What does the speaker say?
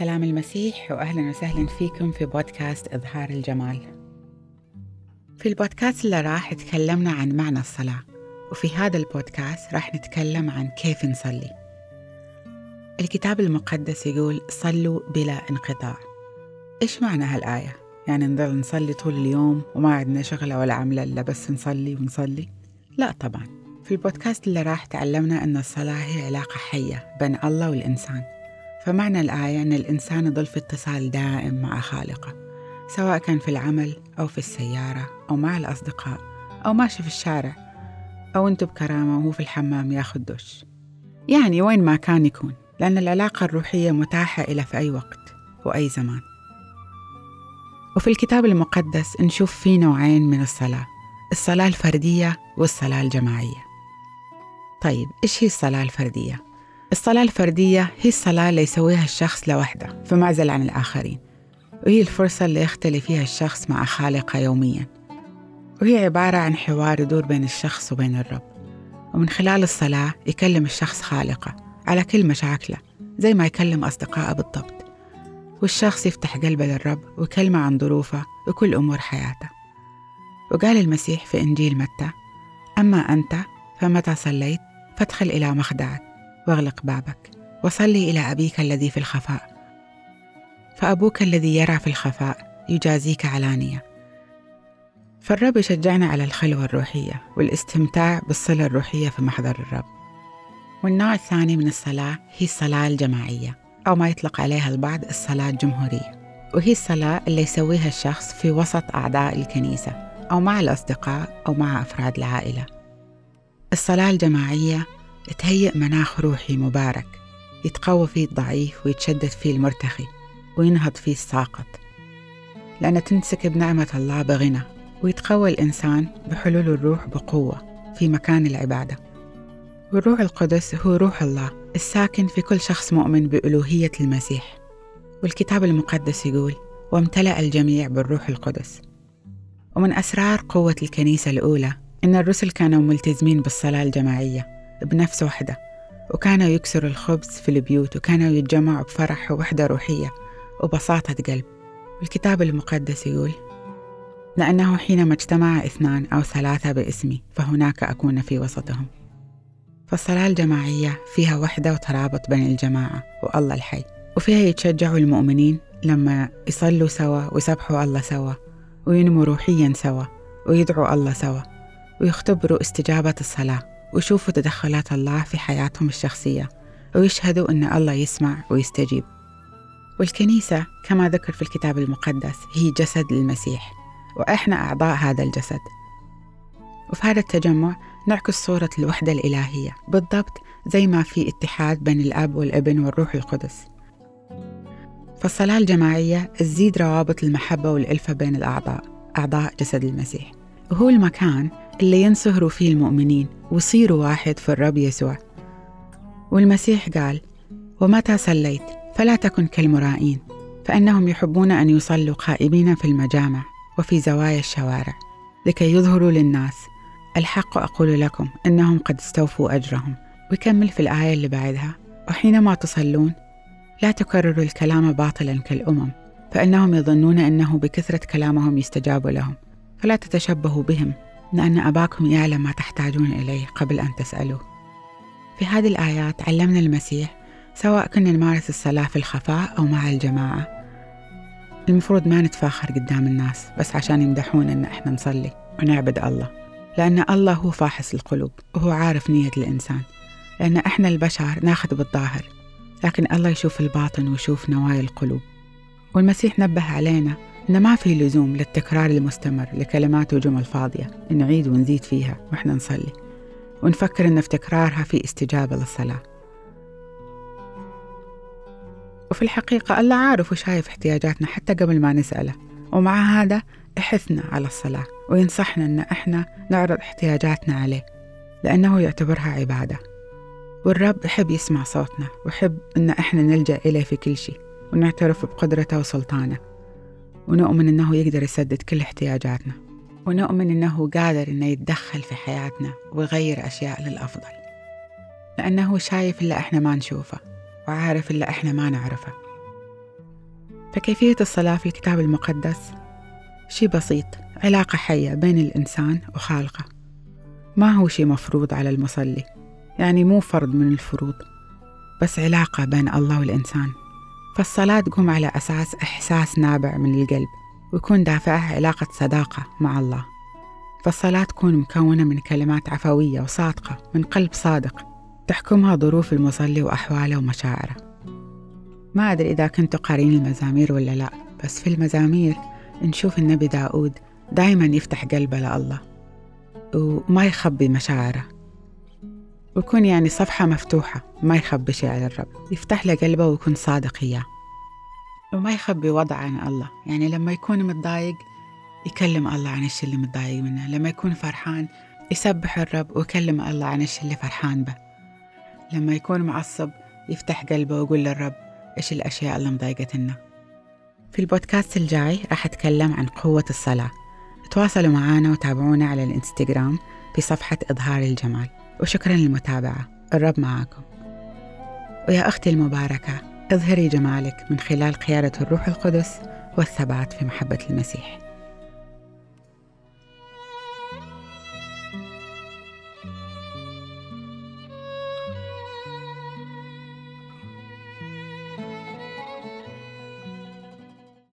سلام المسيح واهلا وسهلا فيكم في بودكاست إظهار الجمال. في البودكاست اللي راح تكلمنا عن معنى الصلاة وفي هذا البودكاست راح نتكلم عن كيف نصلي. الكتاب المقدس يقول صلوا بلا انقطاع. إيش معنى هالآية؟ يعني نضل نصلي طول اليوم وما عندنا شغلة ولا عملة إلا بس نصلي ونصلي؟ لا طبعا. في البودكاست اللي راح تعلمنا إن الصلاة هي علاقة حية بين الله والإنسان. فمعنى الآية أن الإنسان يضل في اتصال دائم مع خالقه سواء كان في العمل أو في السيارة أو مع الأصدقاء أو ماشي في الشارع أو أنتو بكرامة وهو في الحمام ياخد دش. يعني وين ما كان يكون لأن العلاقة الروحية متاحة إلى في أي وقت وأي زمان. وفي الكتاب المقدس نشوف في نوعين من الصلاة الصلاة الفردية والصلاة الجماعية. طيب إيش هي الصلاة الفردية؟ الصلاة الفردية هي الصلاة اللي يسويها الشخص لوحده في معزل عن الآخرين. وهي الفرصة اللي يختلي فيها الشخص مع خالقه يوميا. وهي عبارة عن حوار يدور بين الشخص وبين الرب. ومن خلال الصلاة يكلم الشخص خالقه على كل مشاكله زي ما يكلم أصدقائه بالضبط. والشخص يفتح قلبه للرب ويكلمه عن ظروفه وكل أمور حياته. وقال المسيح في إنجيل متى أما أنت فمتى صليت فادخل إلى مخدعك. واغلق بابك وصلي إلى أبيك الذي في الخفاء. فأبوك الذي يرى في الخفاء يجازيك علانية. فالرب يشجعنا على الخلوة الروحية والاستمتاع بالصلة الروحية في محضر الرب. والنوع الثاني من الصلاة هي الصلاة الجماعية أو ما يطلق عليها البعض الصلاة الجمهورية. وهي الصلاة اللي يسويها الشخص في وسط أعضاء الكنيسة أو مع الأصدقاء أو مع أفراد العائلة. الصلاة الجماعية تهيئ مناخ روحي مبارك يتقوى فيه الضعيف ويتشدد فيه المرتخي وينهض فيه الساقط. لأن تنسكب نعمة الله بغنى ويتقوى الإنسان بحلول الروح بقوة في مكان العبادة. والروح القدس هو روح الله الساكن في كل شخص مؤمن بألوهية المسيح. والكتاب المقدس يقول وامتلأ الجميع بالروح القدس ومن أسرار قوة الكنيسة الأولى إن الرسل كانوا ملتزمين بالصلاة الجماعية. بنفس وحدة وكانوا يكسروا الخبز في البيوت وكانوا يتجمعوا بفرح ووحدة روحية وبساطة قلب. الكتاب المقدس يقول لأنه حينما اجتمع اثنان أو ثلاثة باسمي فهناك أكون في وسطهم. فالصلاة الجماعية فيها وحدة وترابط بين الجماعة والله الحي. وفيها يتشجعوا المؤمنين لما يصلوا سوا ويسبحوا الله سوا وينموا روحيا سوا ويدعوا الله سوا ويختبروا استجابة الصلاة. ويشوفوا تدخلات الله في حياتهم الشخصية ويشهدوا أن الله يسمع ويستجيب. والكنيسة كما ذكر في الكتاب المقدس هي جسد للمسيح وإحنا أعضاء هذا الجسد. وفي هذا التجمع نعكس صورة الوحدة الإلهية بالضبط زي ما في اتحاد بين الأب والابن والروح القدس. فالصلاة الجماعية تزيد روابط المحبة والألفة بين الأعضاء أعضاء جسد المسيح. وهو المكان اللي ينصهروا فيه المؤمنين ويصيروا واحد في الرب يسوع. والمسيح قال ومتى صليت فلا تكن كالمرائين فإنهم يحبون أن يصلوا قائمين في المجامع وفي زوايا الشوارع لكي يظهروا للناس الحق أقول لكم إنهم قد استوفوا أجرهم. ويكمل في الآية اللي بعدها وحينما تصلون لا تكرروا الكلام باطلا كالأمم فإنهم يظنون أنه بكثرة كلامهم يستجاب لهم فلا تتشبهوا بهم لأن أباكم يعلم ما تحتاجون إليه قبل أن تسألوه. في هذه الآيات علمنا المسيح سواء كنا نمارس الصلاة في الخفاء أو مع الجماعة. المفروض ما نتفاخر قدام الناس بس عشان يمدحونا إن إحنا نصلي ونعبد الله لأن الله هو فاحص القلوب وهو عارف نية الإنسان. لأن إحنا البشر ناخذ بالظاهر لكن الله يشوف الباطن ويشوف نوايا القلوب. والمسيح نبه علينا إن ما في لزوم للتكرار المستمر لكلمات وجمل فاضية نعيد ونزيد فيها وإحنا نصلي. ونفكر إن في تكرارها في استجابة للصلاة. وفي الحقيقة الله عارف وشايف احتياجاتنا حتى قبل ما نسأله. ومع هذا يحثنا على الصلاة وينصحنا إن إحنا نعرض احتياجاتنا عليه لأنه يعتبرها عبادة. والرب يحب يسمع صوتنا ويحب إن إحنا نلجأ إليه في كل شيء ونعترف بقدرته وسلطانه. ونؤمن إنه يقدر يسدد كل احتياجاتنا ونؤمن إنه قادر إنه يتدخل في حياتنا ويغير أشياء للأفضل. لأنه شايف اللي إحنا ما نشوفه وعارف اللي إحنا ما نعرفه. فكيفية الصلاة في الكتاب المقدس؟ شي بسيط علاقة حية بين الإنسان وخالقه. ما هو شي مفروض على المصلي يعني مو فرض من الفروض بس علاقة بين الله والإنسان. فالصلاة تقوم على أساس إحساس نابع من القلب ويكون دافعها علاقة صداقة مع الله. فالصلاة تكون مكونة من كلمات عفوية وصادقة من قلب صادق تحكمها ظروف المصلي وأحواله ومشاعره. ما أدري إذا كنتوا قارين المزامير ولا لا بس في المزامير نشوف النبي داود دايما يفتح قلبه لله وما يخبي مشاعره. ويكون يعني صفحة مفتوحة ما يخبي شيء على الرب. يفتح له قلبه ويكون صادق إياه. وما يخبي وضعه عن الله. يعني لما يكون متضايق يكلم الله عن الشيء اللي متضايق منه. لما يكون فرحان يسبح الرب ويكلم الله عن الشيء اللي فرحان به. لما يكون معصب يفتح قلبه ويقول للرب إيش الأشياء اللي مضايقتنا في البودكاست الجاي راح أتكلم عن قوة الصلاة. تواصلوا معنا وتابعونا على الإنستغرام في صفحة إظهار الجمال. وشكرا للمتابعة. الرب معاكم. ويا أختي المباركة اظهري جمالك من خلال قيادة الروح القدس والثبات في محبة المسيح.